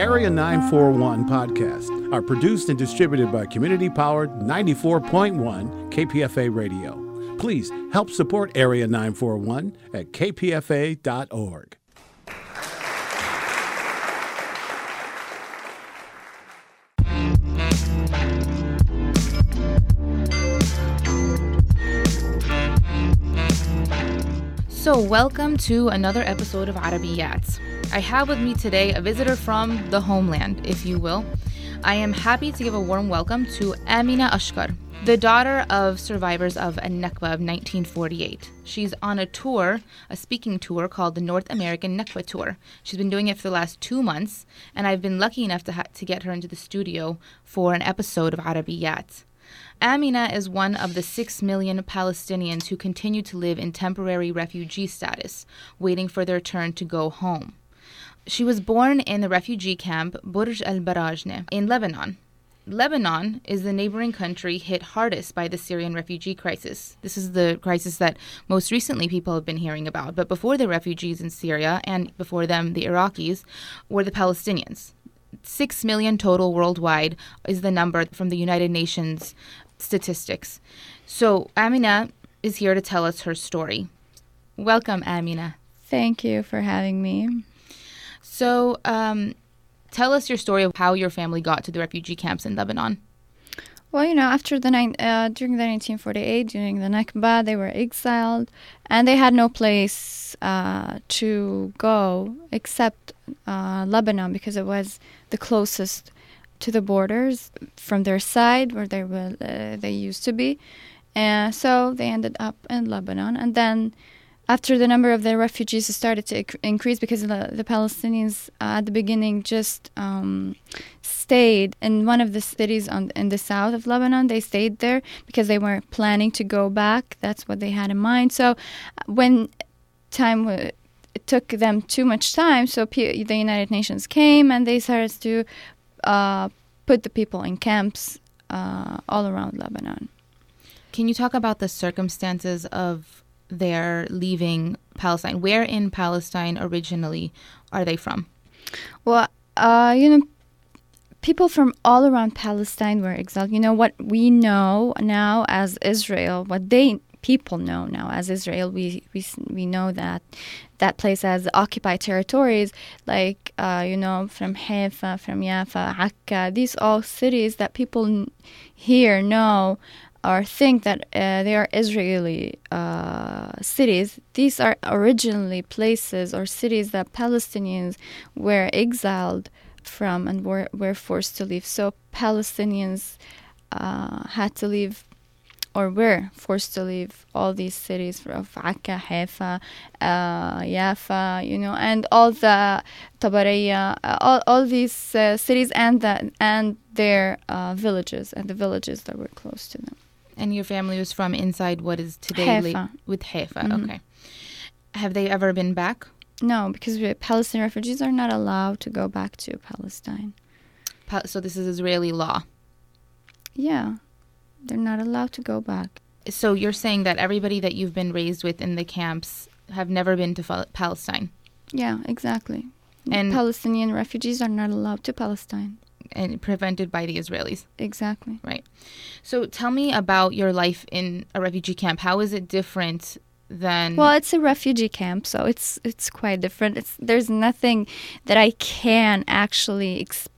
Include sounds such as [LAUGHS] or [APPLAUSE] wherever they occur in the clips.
Area 941 podcasts are produced and distributed by community powered 94.1 KPFA Radio. Please help support Area 941 at kpfa.org. So, welcome to another episode of Arabiyat. I have with me today a visitor from the homeland, if you will. I am happy to give a warm welcome to Amina Ashkar, the daughter of survivors of Nakba of 1948. She's on a tour, a speaking tour called the North American Nakba Tour. She's been doing it for the last two months, and I've been lucky enough to, ha- to get her into the studio for an episode of Arabiyat. Amina is one of the six million Palestinians who continue to live in temporary refugee status, waiting for their turn to go home. She was born in the refugee camp Burj al Barajne in Lebanon. Lebanon is the neighboring country hit hardest by the Syrian refugee crisis. This is the crisis that most recently people have been hearing about. But before the refugees in Syria, and before them, the Iraqis, were the Palestinians. Six million total worldwide is the number from the United Nations statistics. So, Amina is here to tell us her story. Welcome, Amina. Thank you for having me. So, um, tell us your story of how your family got to the refugee camps in Lebanon. Well, you know, after the uh, during the 1948, during the Nakba, they were exiled, and they had no place uh, to go except uh, Lebanon because it was the closest to the borders from their side where they were uh, they used to be, and so they ended up in Lebanon. And then, after the number of the refugees started to increase, because the, the Palestinians uh, at the beginning just um, stayed in one of the cities on in the south of Lebanon. They stayed there because they weren't planning to go back. That's what they had in mind. So, when time it took them too much time, so P- the United Nations came and they started to uh, put the people in camps uh, all around Lebanon. Can you talk about the circumstances of their leaving Palestine? Where in Palestine originally are they from? Well, uh, you know, people from all around Palestine were exiled. You know what we know now as Israel, what they people know now as Israel. We we we know that that place has occupied territories, like uh, you know from Haifa, from Jaffa, Akka. These all cities that people here know or think that uh, they are Israeli uh, cities. These are originally places or cities that Palestinians were exiled from and were, were forced to leave. So Palestinians uh, had to leave or were forced to leave all these cities of Akka, Haifa, uh, Jaffa, you know, and all the Tabariya, uh, all, all these uh, cities and the, and their villages and the villages that were close to them. And your family was from inside what is today Haifa. la- with Haifa. Mhm. Okay. Have they ever been back? No, because Palestinian refugees are not allowed to go back to Palestine. Pa- so this is Israeli law. Yeah, they're not allowed to go back. So you're saying that everybody that you've been raised with in the camps have never been to Fal- Palestine Yeah, exactly. And- Palestinian refugees are not allowed to Palestine. And prevented by the Israelis. Exactly. Right. So tell me about your life in a refugee camp. How is it different than Well, it's a refugee camp, so it's it's quite different. It's there's nothing that I can actually ex-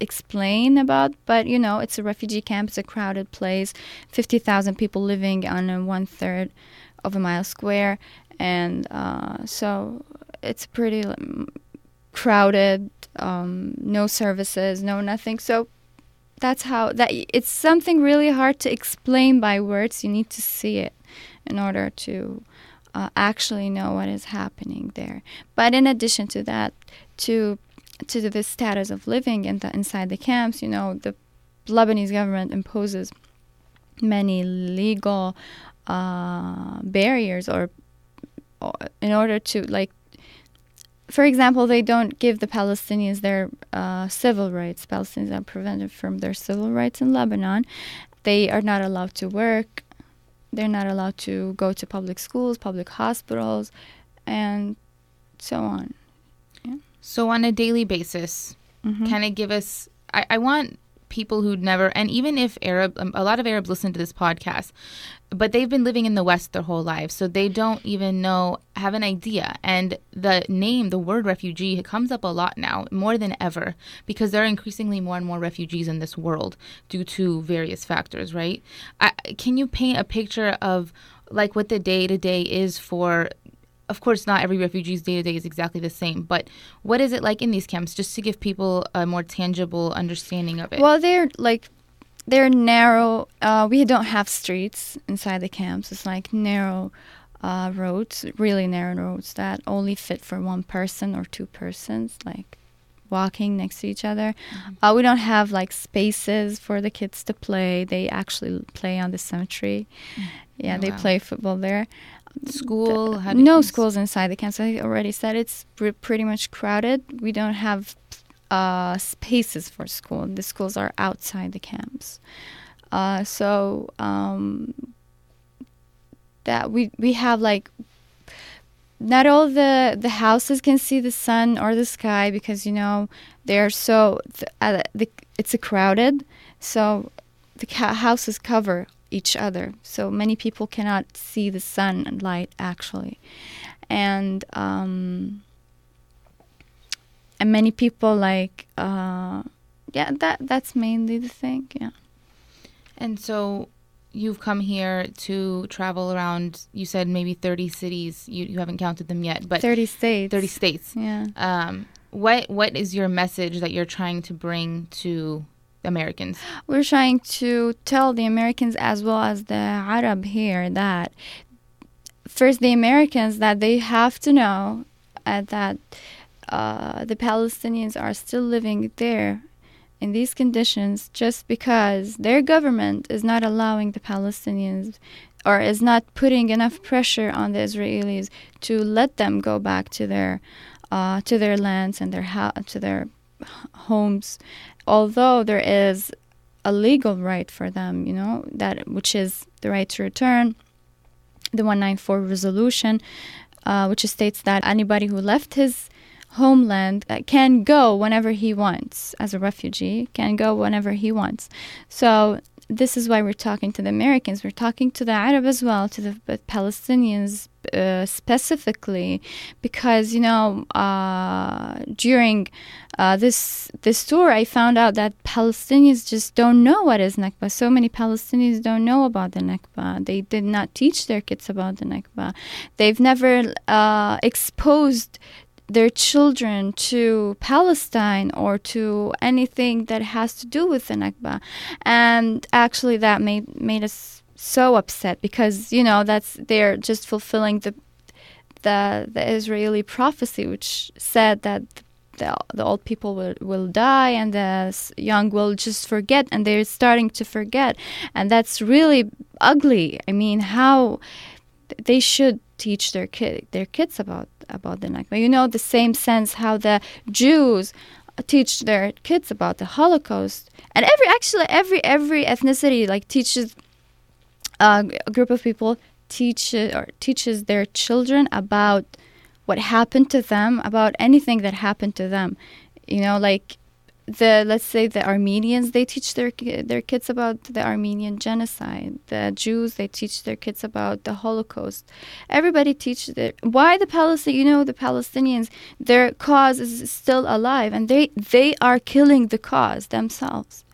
explain about, but you know, it's a refugee camp. It's a crowded place, fifty thousand people living on a one third of a mile square, and uh, so it's pretty um, crowded. Um, no services, no nothing. So that's how that it's something really hard to explain by words. You need to see it in order to uh, actually know what is happening there. But in addition to that, to to the status of living in the, inside the camps, you know, the Lebanese government imposes many legal uh, barriers or, or in order to like for example, they don't give the Palestinians their uh, civil rights. Palestinians are prevented from their civil rights in Lebanon. They are not allowed to work. They're not allowed to go to public schools, public hospitals, and so on. So on a daily basis, Mhm. kind of give us. I, I want people who'd never, and even if Arab, um, a lot of Arabs listen to this podcast, but they've been living in the West their whole lives, so they don't even know, have an idea. And the name, the word refugee, comes up a lot now, more than ever, because there are increasingly more and more refugees in this world due to various factors, right? I, can you paint a picture of like what the day to day is for of course, not every refugee's day to day is exactly the same, but what is it like in these camps, just to give people a more tangible understanding of it? Well, they're like they're narrow. Uh, we don't have streets inside the camps. It's like narrow uh, roads, really narrow roads that only fit for one person or two persons, like walking next to each other. Uh, we don't have like spaces for the kids to play. They actually play on the cemetery. Yeah, Oh, they wow. play football there. School? How no schools inside the camps. I already said it's pre- pretty much crowded. We don't have uh, spaces for school. The schools are outside the camps. Uh, so um, that we we have like not all the the houses can see the sun or the sky because you know they're so th- uh, the, it's a crowded so the ca- houses cover each other. So many people cannot see the sun and light actually. And um and many people like uh yeah that that's mainly the thing yeah. And so you've come here to travel around, you said maybe 30 cities. You, you haven't counted them yet, but 30 states. 30 states. yeah. Um, what What is your message that you're trying to bring to Americans? we're trying to tell the Americans as well as the Arab here that first the Americans that they have to know uh, that uh, the Palestinians are still living there in these conditions just because their government is not allowing the Palestinians or is not putting enough pressure on the Israelis to let them go back to their uh, to their lands and their to their homes although there is a legal right for them, you know, that which is the right to return, the 194 resolution, uh, which states that anybody who left his homeland uh, can go whenever he wants as a refugee, can go whenever he wants. So this is why we're talking to the Americans. We're talking to the Arab as well, to the Palestinians uh, specifically, because you know uh, during uh, this this tour, I found out that Palestinians just don't know what is Nakba. So many Palestinians don't know about the Nakba. They did not teach their kids about the Nakba. They've never uh, exposed their children to Palestine or to anything that has to do with the Nakba. And actually, that made made us so upset because you know that's they're just fulfilling the the the Israeli prophecy, which said that the, the old people will, will die and the young will just forget, and they're starting to forget, and that's really ugly. I mean, how they should teach their kid their kids about about the Nakba. You know, the same sense how the Jews teach their kids about the Holocaust, and every actually every every ethnicity like teaches uh, a group of people teach or teaches their children about what happened to them, about anything that happened to them. You know, like the let's say the Armenians, they teach their their kids about the Armenian genocide. The Jews, they teach their kids about the Holocaust. Everybody teaches their why the Palestine. You know, the Palestinians, their cause is still alive, and they they are killing the cause themselves.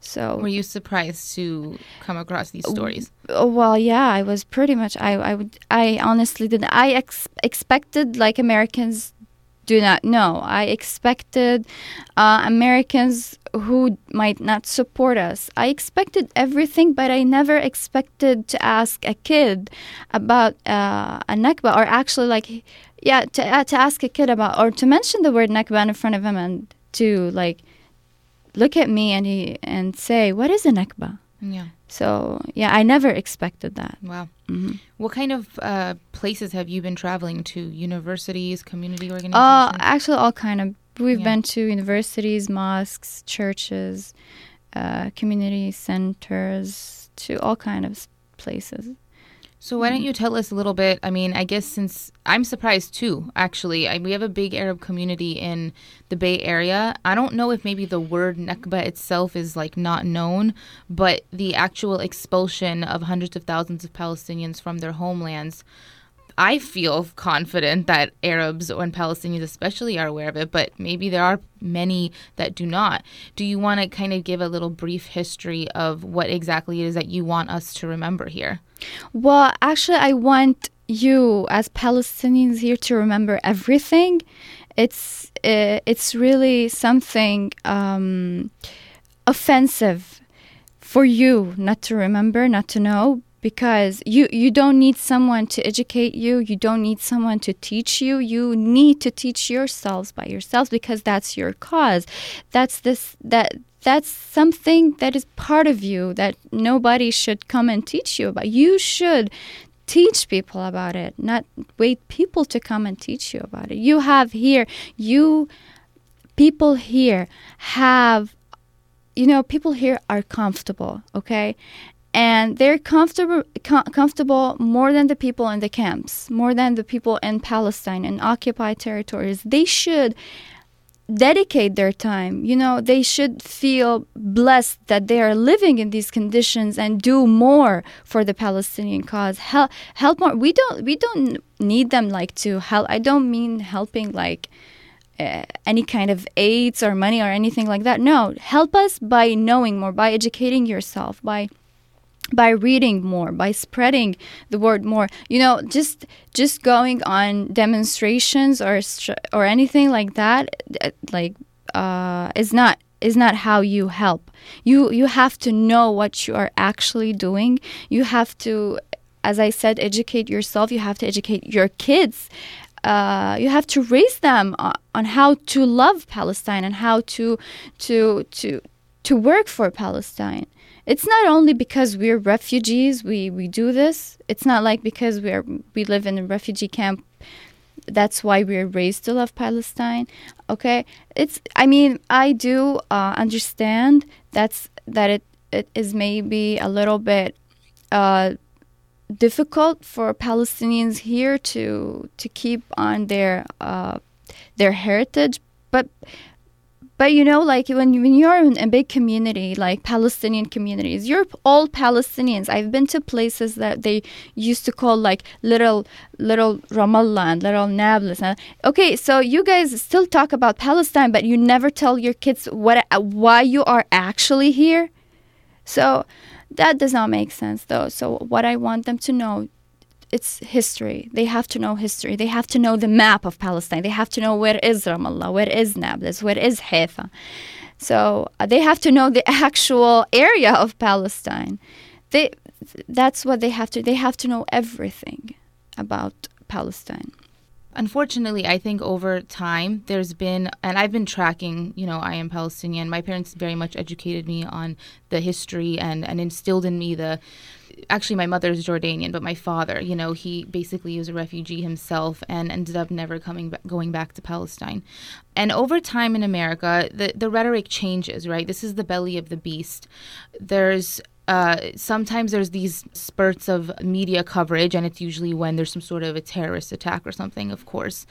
So Were you surprised to come across these stories? Well, yeah, I was pretty much. I, I would. I honestly didn't. I ex- expected like Americans do not know. I expected uh, Americans who might not support us. I expected everything, but I never expected to ask a kid about uh, a Nakba, or actually, like, yeah, to uh, to ask a kid about, or to mention the word Nakba in front of him, and to like look at me and he and say, "What is a Nakba?" Yeah. So yeah, I never expected that. Wow. Hmm What kind of uh, places have you been traveling to? Universities, community Uh, organizations? actually, all kind of. We've Yeah. been to universities, mosques, churches, uh, community centers, to all kind of places. So why don't hmm. you tell us a little bit? I mean, I guess since I'm surprised too. Actually, I, we have a big Arab community in the Bay Area. I don't know if maybe the word Nakba itself is like not known, but the actual expulsion of hundreds of thousands of Palestinians from their homelands. I feel confident that Arabs and Palestinians especially are aware of it, but maybe there are many that do not. Do you want to kind of give a little brief history of what exactly it is that you want us to remember here? Well, actually, I want you as Palestinians here to remember everything. It's uh, it's really something um, offensive for you not to remember, not to know, because you you don't need someone to educate you. You don't need someone to teach you. You need to teach yourselves by yourselves because that's your cause. That's this that that's something that is part of you that nobody should come and teach you about. You should teach people about it, not wait people to come and teach you about it. You have here, you people here have you know, people here are comfortable, okay? And they're comfortable com- comfortable more than the people in the camps, more than the people in Palestine and occupied territories. They should dedicate their time. You know, they should feel blessed that they are living in these conditions and do more for the Palestinian cause. Help, help more. We don't, we don't need them like to help. I don't mean helping like. Uh, any kind of aids or money or anything like that. No, help us by knowing more, by educating yourself, by by reading more by spreading the word more. You know just just going on demonstrations or or anything like that like uh, is not is not how you help. You you have to know what you are actually doing. You have to as i said educate yourself. You have to educate your kids. Uh, you have to raise them on how to love Palestine and how to to to to work for Palestine it's not only because we're refugees we, we do this. It's not like because we're we live in a refugee camp that's why we're raised to love Palestine. Okay, it's. I mean, I do uh, understand that's that it it is maybe a little bit uh, difficult for Palestinians here to to keep on their uh, their heritage, but but you know, like when, when you're in a big community, like Palestinian communities, you're all Palestinians. I've been to places that they used to call like little little Ramallah and little Nablus. Okay, so you guys still talk about Palestine, but you never tell your kids what why you are actually here. So that does not make sense, though. So what I want them to know it's history. They have to know history. They have to know the map of Palestine. They have to know where is Ramallah, where is Nablus, where is Haifa. So uh, they have to know the [LAUGHS] actual area of Palestine. They, that's what they have to. They have to know everything about Palestine. Unfortunately, I think over time there's been, and I've been tracking, you know, I am Palestinian. My parents very much educated me on the history and, and instilled in me the actually my mother is Jordanian, but my father, you know, he basically was a refugee himself and ended up never coming back, going back to Palestine. And over time in America, the the rhetoric changes, right? This is the belly of the beast. There's uh, sometimes there's these spurts of media coverage, and it's usually when there's some sort of a terrorist attack or something, of course.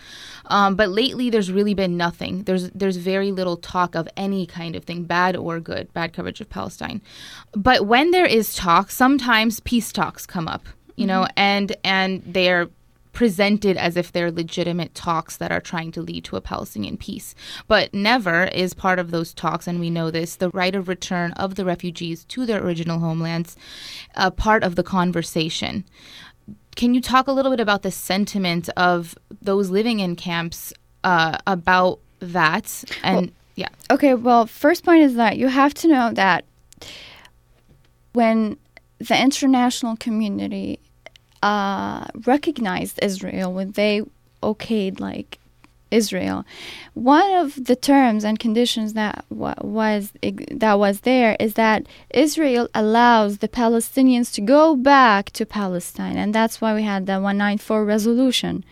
Um, but lately, there's really been nothing. There's there's very little talk of any kind of thing, bad or good, bad coverage of Palestine. But when there is talk, sometimes peace talks come up, you mm-hmm. know, and and they're presented as if they're legitimate talks that are trying to lead to a Palestinian peace. But never is part of those talks, and we know this, the right of return of the refugees to their original homelands, a part of the conversation. Can you talk a little bit about the sentiment of those living in camps uh, about that? And well, yeah. Okay, well, first point is that you have to know that when the international community uh, recognized Israel, when they okayed like Israel, one of the terms and conditions that was that was there is that Israel allows the Palestinians to go back to Palestine, and that's why we had the 194 resolution.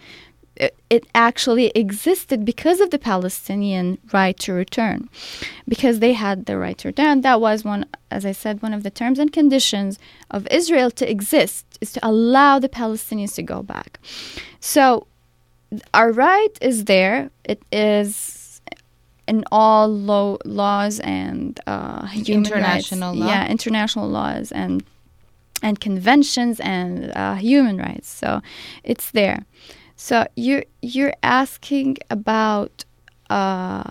it, it actually existed because of the Palestinian right to return, because they had the right to return. That was one, as I said, one of the terms and conditions of Israel to exist is to allow the Palestinians to go back. So our right is there. It is in all law, laws and uh, human International law. Yeah, international laws and and conventions and uh, human rights. So it's there. So you're you're asking about. Uh,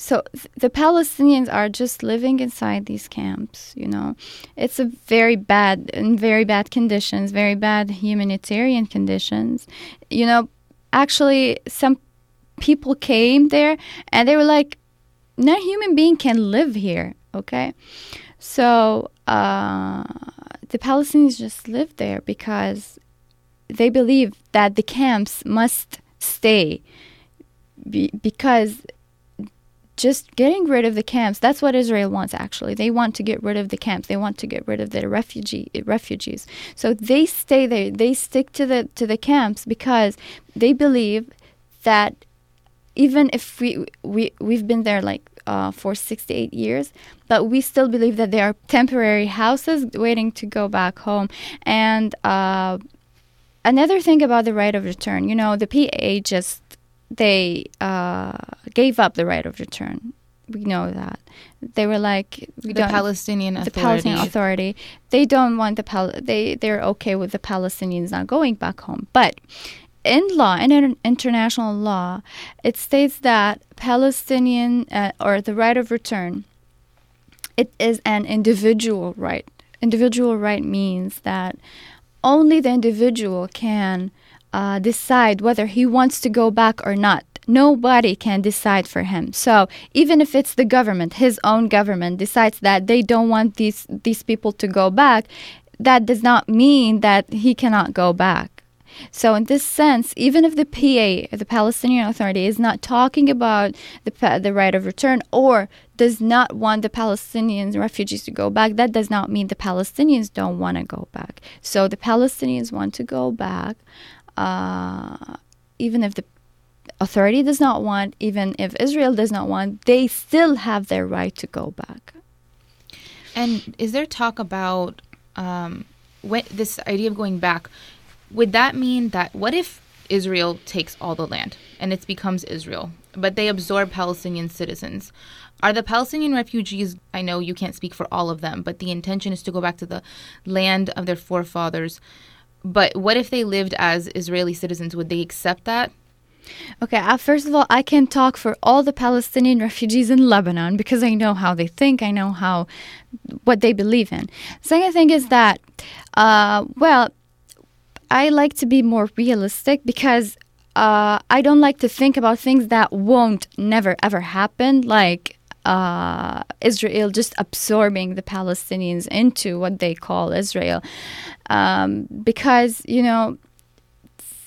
so th- the Palestinians are just living inside these camps. You know, it's a very bad in very bad conditions, very bad humanitarian conditions. You know, actually, some people came there and they were like, "No human being can live here." Okay, so uh, the Palestinians just live there because they believe that the camps must stay be- because just getting rid of the camps that's what Israel wants actually. They want to get rid of the camps. They want to get rid of the refugee refugees. So they stay there. They stick to the to the camps because they believe that even if we we we've been there like uh, for 68 years but we still believe that they are temporary houses waiting to go back home. And uh, another thing about the right of return you know the PA just they uh, gave up the right of return we know that they were like we The Palestinian the Authority. Palestinian Authority. They don't want the Pal- they they're okay with the Palestinians not going back home. But in law, in international law, it states that Palestinian uh, or the right of return, it is an individual right. Individual right means that only the individual can uh, decide whether he wants to go back or not. Nobody can decide for him. So even if it's the government, his own government decides that they don't want these these people to go back, that does not mean that he cannot go back. So in this sense, even if the PA, the Palestinian Authority, is not talking about the the right of return or does not want the Palestinian refugees to go back, that does not mean the Palestinians don't want to go back. So the Palestinians want to go back, uh, even if the authority does not want, even if Israel does not want, they still have their right to go back. And is there talk about um, what, this idea of going back? Would that mean that what if Israel takes all the land and it becomes Israel, but they absorb Palestinian citizens? Are the Palestinian refugees? I know you can't speak for all of them, but the intention is to go back to the land of their forefathers. But what if they lived as Israeli citizens? Would they accept that? Okay, uh, first of all, I can talk for all the Palestinian refugees in Lebanon because I know how they think, I know how what they believe in. Second thing is that, uh, well, I like to be more realistic because uh, I don't like to think about things that won't never ever happen, like uh, Israel just absorbing the Palestinians into what they call Israel, um, because you know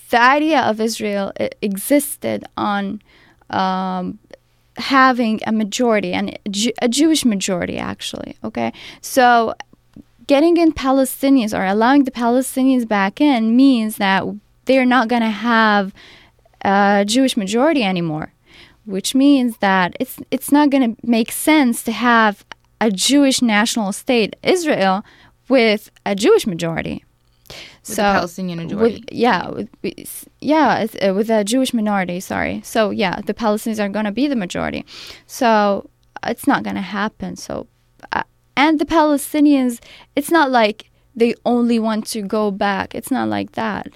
the idea of Israel existed on um, having a majority and a Jewish majority, actually. Okay, so getting in Palestinians or allowing the Palestinians back in means that they're not going to have a Jewish majority anymore, which means that it's it's not going to make sense to have a Jewish national state, Israel, with a Jewish majority. With the Palestinian majority. With, yeah, with, with- yeah, uh, with a Jewish minority. Sorry. So yeah, the Palestinians are going to be the majority. So it's not going to happen. So, uh, and the Palestinians, it's not like they only want to go back. It's not like that.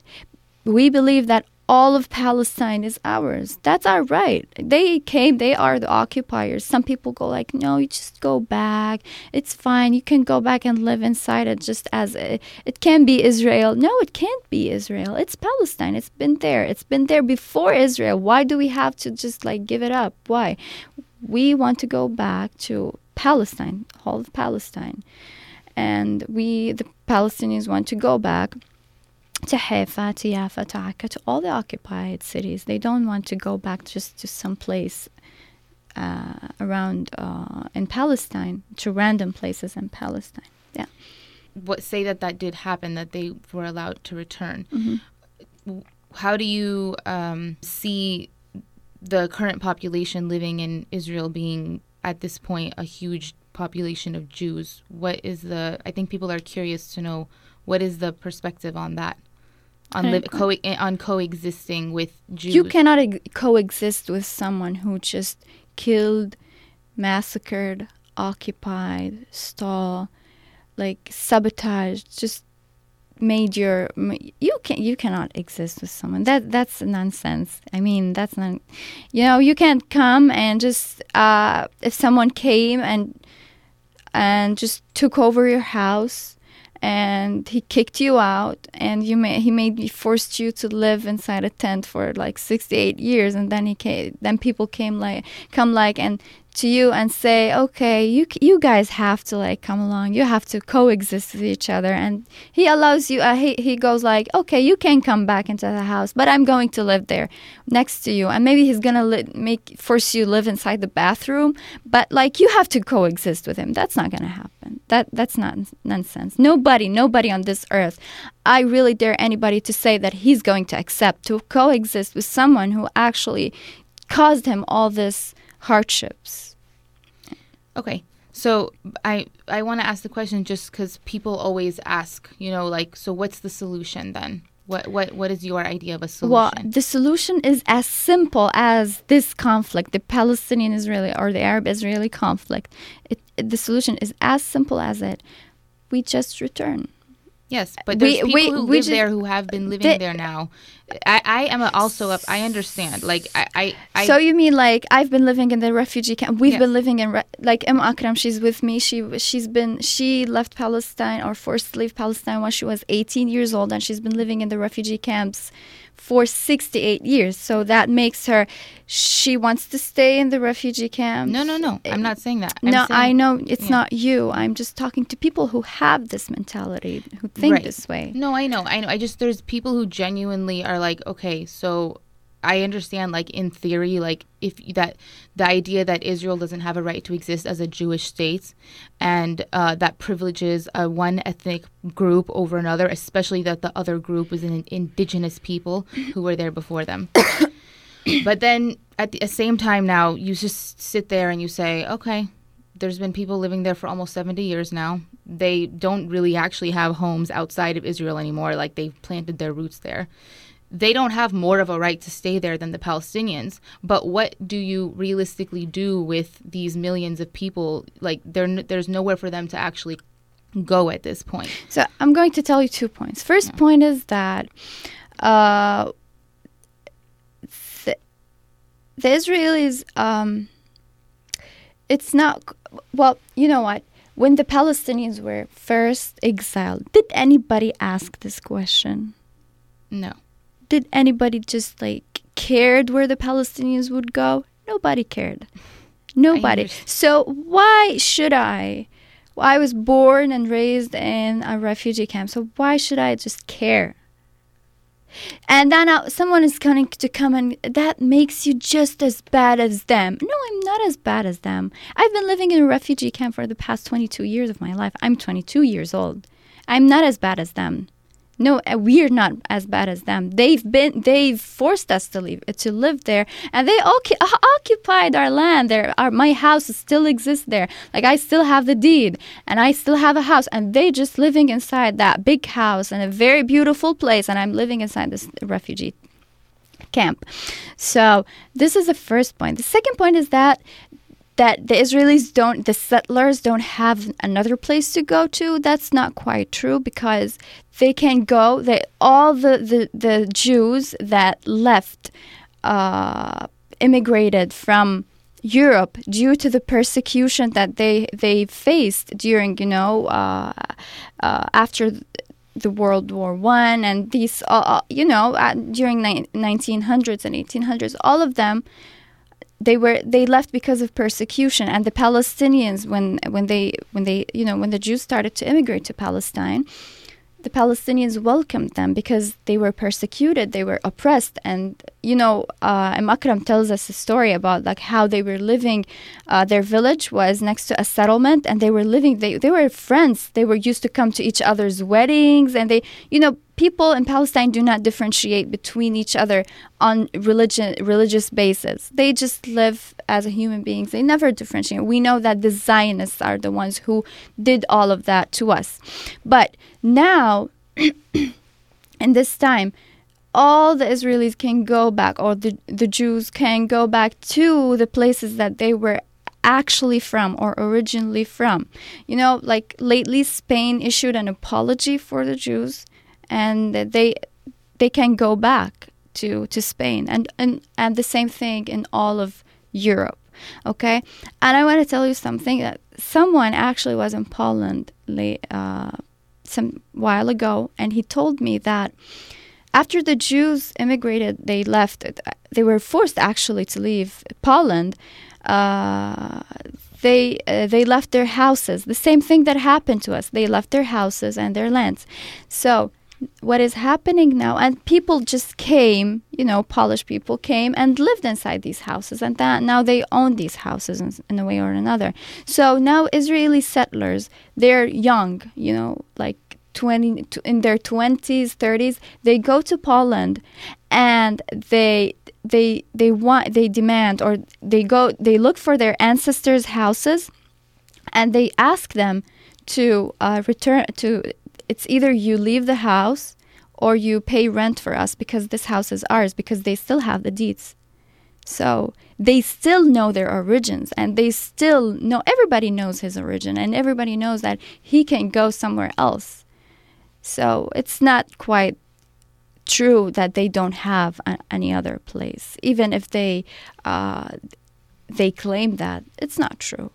We believe that all of Palestine is ours. That's our right. They came, they are the occupiers. Some people go like, "No, you just go back. It's fine. You can go back and live inside it just as a, it can be Israel." No, it can't be Israel. It's Palestine. It's been there. It's been there before Israel. Why do we have to just like give it up? Why? We want to go back to Palestine, all of Palestine. And we the Palestinians want to go back to Haifa, to Jaffa, to Akka, to all the occupied cities. They don't want to go back just to some place uh, around uh, in Palestine, to random places in Palestine. Yeah. what say that that did happen that they were allowed to return Mhm. How do you um, see the current population living in Israel being at this point a huge population of Jews? What is the? I think people are curious to know what is the perspective on that, on live, co- on coexisting with Jews. You cannot ex- coexist with someone who just killed, massacred, occupied, stole, like sabotaged, just made your you can you cannot exist with someone. That that's nonsense. I mean that's not you know you can't come and just uh if someone came and and just took over your house and he kicked you out and you may he made forced you to live inside a tent for like 68 years and then he came then people came like come like and to you and say, okay, you you guys have to like come along. You have to coexist with each other. And he allows you. Uh, he he goes like, okay, you can come back into the house, but I'm going to live there next to you. And maybe he's gonna li- make force you live inside the bathroom, but like you have to coexist with him. That's not gonna happen. That that's not nonsense. Nobody, nobody on this earth. I really dare anybody to say that he's going to accept to coexist with someone who actually caused him all this hardships. Okay. So I I want to ask the question just because people always ask, you know, like, so what's the solution then? What what what is your idea of a solution? Well, the solution is as simple as this conflict, the Palestinian-Israeli or the Arab-Israeli conflict. It, it, the solution is as simple as it. We just return. Yes, but there's we, people we, who we live just, there who have been living the, there now. I, I am also up. I understand. Like I, I, I, So you mean like I've been living in the refugee camp? We've yes. been living in re- like Em Akram. She's with me. She she's been she left Palestine or forced to leave Palestine when she was 18 years old, and she's been living in the refugee camps for 68 years. So that makes her, she wants to stay in the refugee camp. No, no, no. I'm eh, not saying that. I'm no, saying, I know it's yeah. not you. I'm just talking to people who have this mentality, who think right. this way. No, I know. I know. I just, there's people who genuinely are like, okay, so I understand, like in theory, like if that the idea that Israel doesn't have a right to exist as a Jewish state, and uh, that privileges uh, one ethnic group over another, especially that the other group was an indigenous people who were there before them. [COUGHS] but then at the same time, now you just sit there and you say, okay, there's been people living there for almost 70 years now. They don't really actually have homes outside of Israel anymore. Like they've planted their roots there they don't have more of a right to stay there than the Palestinians. But what do you realistically do with these millions of people? Like, there's nowhere for them to actually go at this point. So I'm going to tell you two points. First yeah. point is that uh, the, the Israelis, um, it's not, well, you know what? When the Palestinians were first exiled, did anybody ask this question? No did anybody just like cared where the Palestinians would go? Nobody cared. Nobody. So why should I? Well, I was born and raised in a refugee camp, so why should I just care? And then uh, someone is going to come and that makes you just as bad as them. No, I'm not as bad as them. I've been living in a refugee camp for the past 22 years of my life. I'm 22 years old. I'm not as bad as them. No, uh, we're not as bad as them. They've been, they've forced us to leave, to live there, and they occupied our land. There, our my house still exists there. Like I still have the deed, and I still have a house, and they just living inside that big house in a very beautiful place, and I'm living inside this refugee camp. So this is the first point. The second point is that that the Israelis don't, the settlers don't have another place to go to. That's not quite true because they can go. They all the the, the Jews that left, uh, immigrated from Europe due to the persecution that they they faced during you know uh, uh, after the World War One and these uh, uh you know during ni- 1900s and 1800s all of them they were they left because of persecution and the Palestinians when when they when they you know when the Jews started to immigrate to Palestine the Palestinians welcomed them because they were persecuted, they were oppressed, and you know, uh, Akram tells us a story about like how they were living. Uh, their village was next to a settlement, and they were living. They they were friends. They were used to come to each other's weddings, and they, you know, people in Palestine do not differentiate between each other on religion religious basis. They just live as human beings. They never differentiate. We know that the Zionists are the ones who did all of that to us. But now [CLEARS THROAT] in this time all the Israelis can go back, or the, the Jews can go back to the places that they were actually from or originally from. You know, like lately Spain issued an apology for the Jews and they they can go back to to Spain and and, and the same thing in all of Europe. Okay? And I want to tell you something that someone actually was in Poland uh, some while ago and he told me that after the Jews immigrated, they left. They were forced actually to leave Poland. Uh, they uh, they left their houses. The same thing that happened to us. They left their houses and their lands. So what is happening now. And people just came you know polish people came and lived inside these houses and that now they own these houses in, in a way or another. So now israeli settlers they're young you know like 20 in their 20s 30s they go to poland and they they they want they demand or they go they look for their ancestors houses and they ask them to uh, return to it's either you leave the house or you pay rent for us because this house is ours because they still have the deeds. So they still know their origins and they still know everybody knows his origin and everybody knows that he can go somewhere else. So it's not quite true that they don't have a, any other place, even if they uh, they claim that it's not true.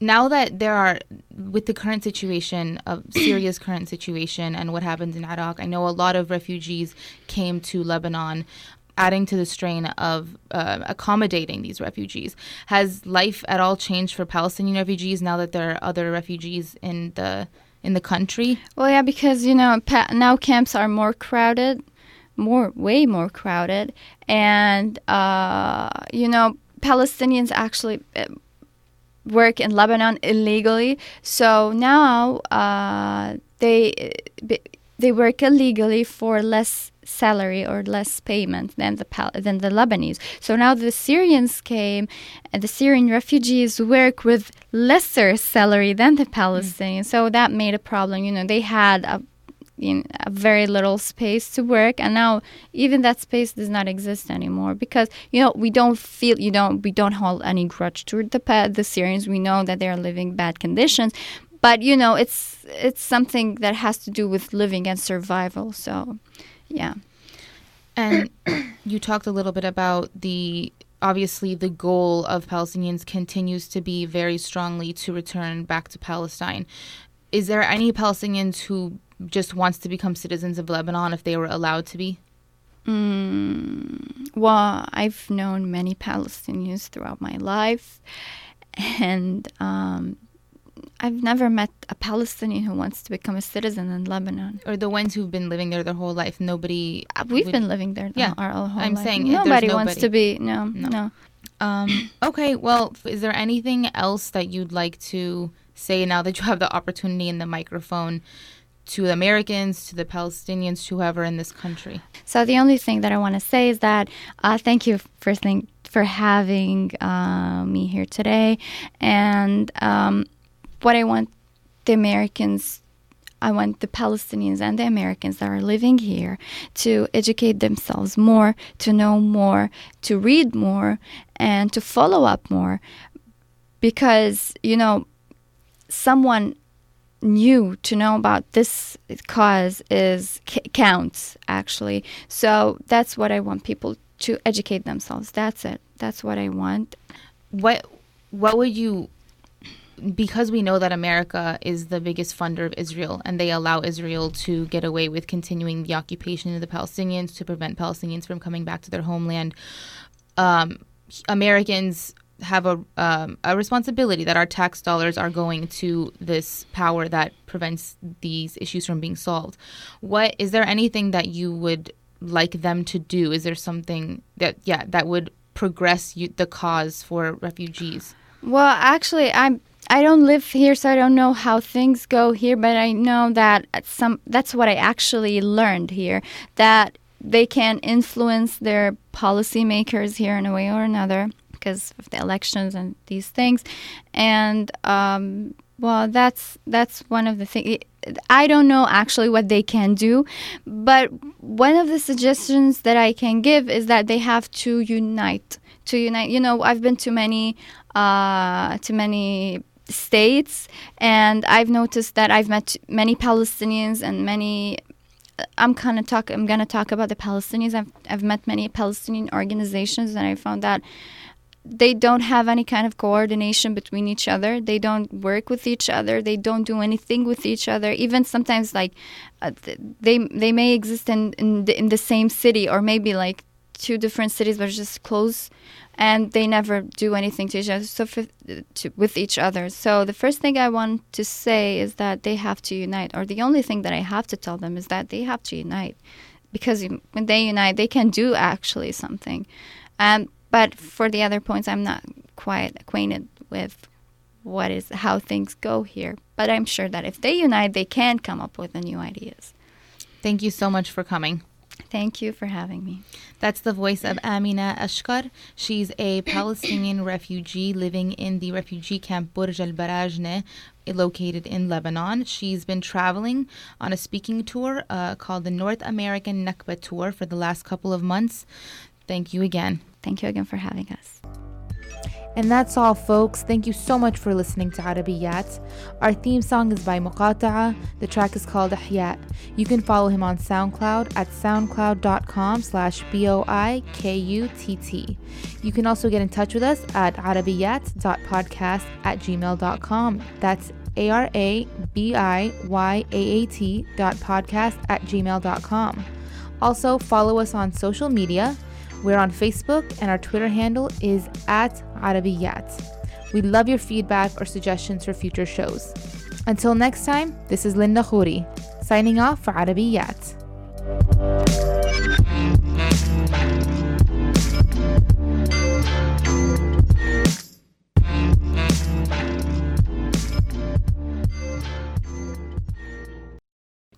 Now that there are, with the current situation of [CLEARS THROAT] Syria's current situation and what happens in Iraq, I know a lot of refugees came to Lebanon adding to the strain of uh, accommodating these refugees. Has life at all changed for Palestinian refugees now that there are other refugees in the in the country? Well, yeah, because you know pa- now camps are more crowded, more way more crowded, and uh, you know Palestinians actually uh, work in Lebanon illegally. So now uh, they they work illegally for less salary or less payment than the than the Lebanese. So now the Syrians came, and the Syrian refugees work with lesser salary than the Palestinians. Mm. So that made a problem. You know, they had a in a very little space to work and now even that space does not exist anymore because you know we don't feel you don't we don't hold any grudge toward the the Syrians we know that they are living bad conditions but you know it's it's something that has to do with living and survival so yeah. And [COUGHS] you talked a little bit about the obviously the goal of Palestinians continues to be very strongly to return back to Palestine. Is there any Palestinians who just wants to become citizens of Lebanon if they were allowed to be? Mm, well, I've known many Palestinians throughout my life, and um, I've never met a Palestinian who wants to become a citizen in Lebanon. Or the ones who've been living there their whole life. Nobody. Uh, we've would, been living there. yeah, our, whole I'm life. saying nobody, nobody wants to be. No, no. no. Um, okay. Well, is there anything else that you'd like to say now that you have the opportunity and the microphone? To the Americans, to the Palestinians, to whoever in this country. So the only thing that I want to say is that uh, thank you first thing for having uh, me here today, and um, what I want the Americans I want the Palestinians and the Americans that are living here to educate themselves more, to know more, to read more, and to follow up more. Because, you know, someone new to know about this cause is counts actually. So that's what i want people to educate themselves. That's it. That's what i want. What what would you because we know that America is the biggest funder of Israel and they allow Israel to get away with continuing the occupation of the Palestinians to prevent Palestinians from coming back to their homeland, um, Americans have a um, a responsibility that our tax dollars are going to this power that prevents these issues from being solved. What is there anything that you would like them to do? Is there something that yeah that would progress you, the cause for refugees? Well, actually, I'm I don't live here, so I don't know how things go here. But I know that at some that's what I actually learned here that they can influence their policymakers here in a way or another because of the elections and these things, and um, well, that's that's one of the things. I don't know actually what they can do, but one of the suggestions that I can give is that they have to unite. To unite, you know, I've been to many, uh, to many states, and I've noticed that I've met many Palestinians and many. I'm kind of talk. I'm gonna talk about the Palestinians. I've I've met many Palestinian organizations, and I found that they don't have any kind of coordination between each other. They don't work with each other. They don't do anything with each other. Even sometimes, like uh, they they may exist in in the, in the same city or maybe like two different cities, but just close, and they never do anything to each other. So to, with each other. So the first thing I want to say is that they have to unite, or the only thing that I have to tell them is that they have to unite, because when they unite, they can do actually something. Um, but for the other points, I'm not quite acquainted with what is how things go here. But I'm sure that if they unite, they can come up with the new ideas. Thank you so much for coming. Thank you for having me. That's the voice of Amina Ashkar. She's a Palestinian refugee living in the refugee camp Burj al Barajne, located in Lebanon. She's been traveling on a speaking tour uh, called the North American Nakba Tour for the last couple of months. Thank you again. Thank you again for having us. And that's all, folks. Thank you so much for listening to Arabiyaat. Our theme song is by Muqata'a. The track is called Ahyat. You can follow him on SoundCloud at soundcloud.com slash B-O-I-K-U-T-T. You can also get in touch with us at arabiyaat.podcast at gmail.com. That's A-R-A-B-I-Y-A-A-T dot podcast at gmail.com. Also, follow us on social media. We're on Facebook and our Twitter handle is at Arabiyaat. We love your feedback or suggestions for future shows. Until next time, this is Linda Khoury, signing off for Arabiyaat.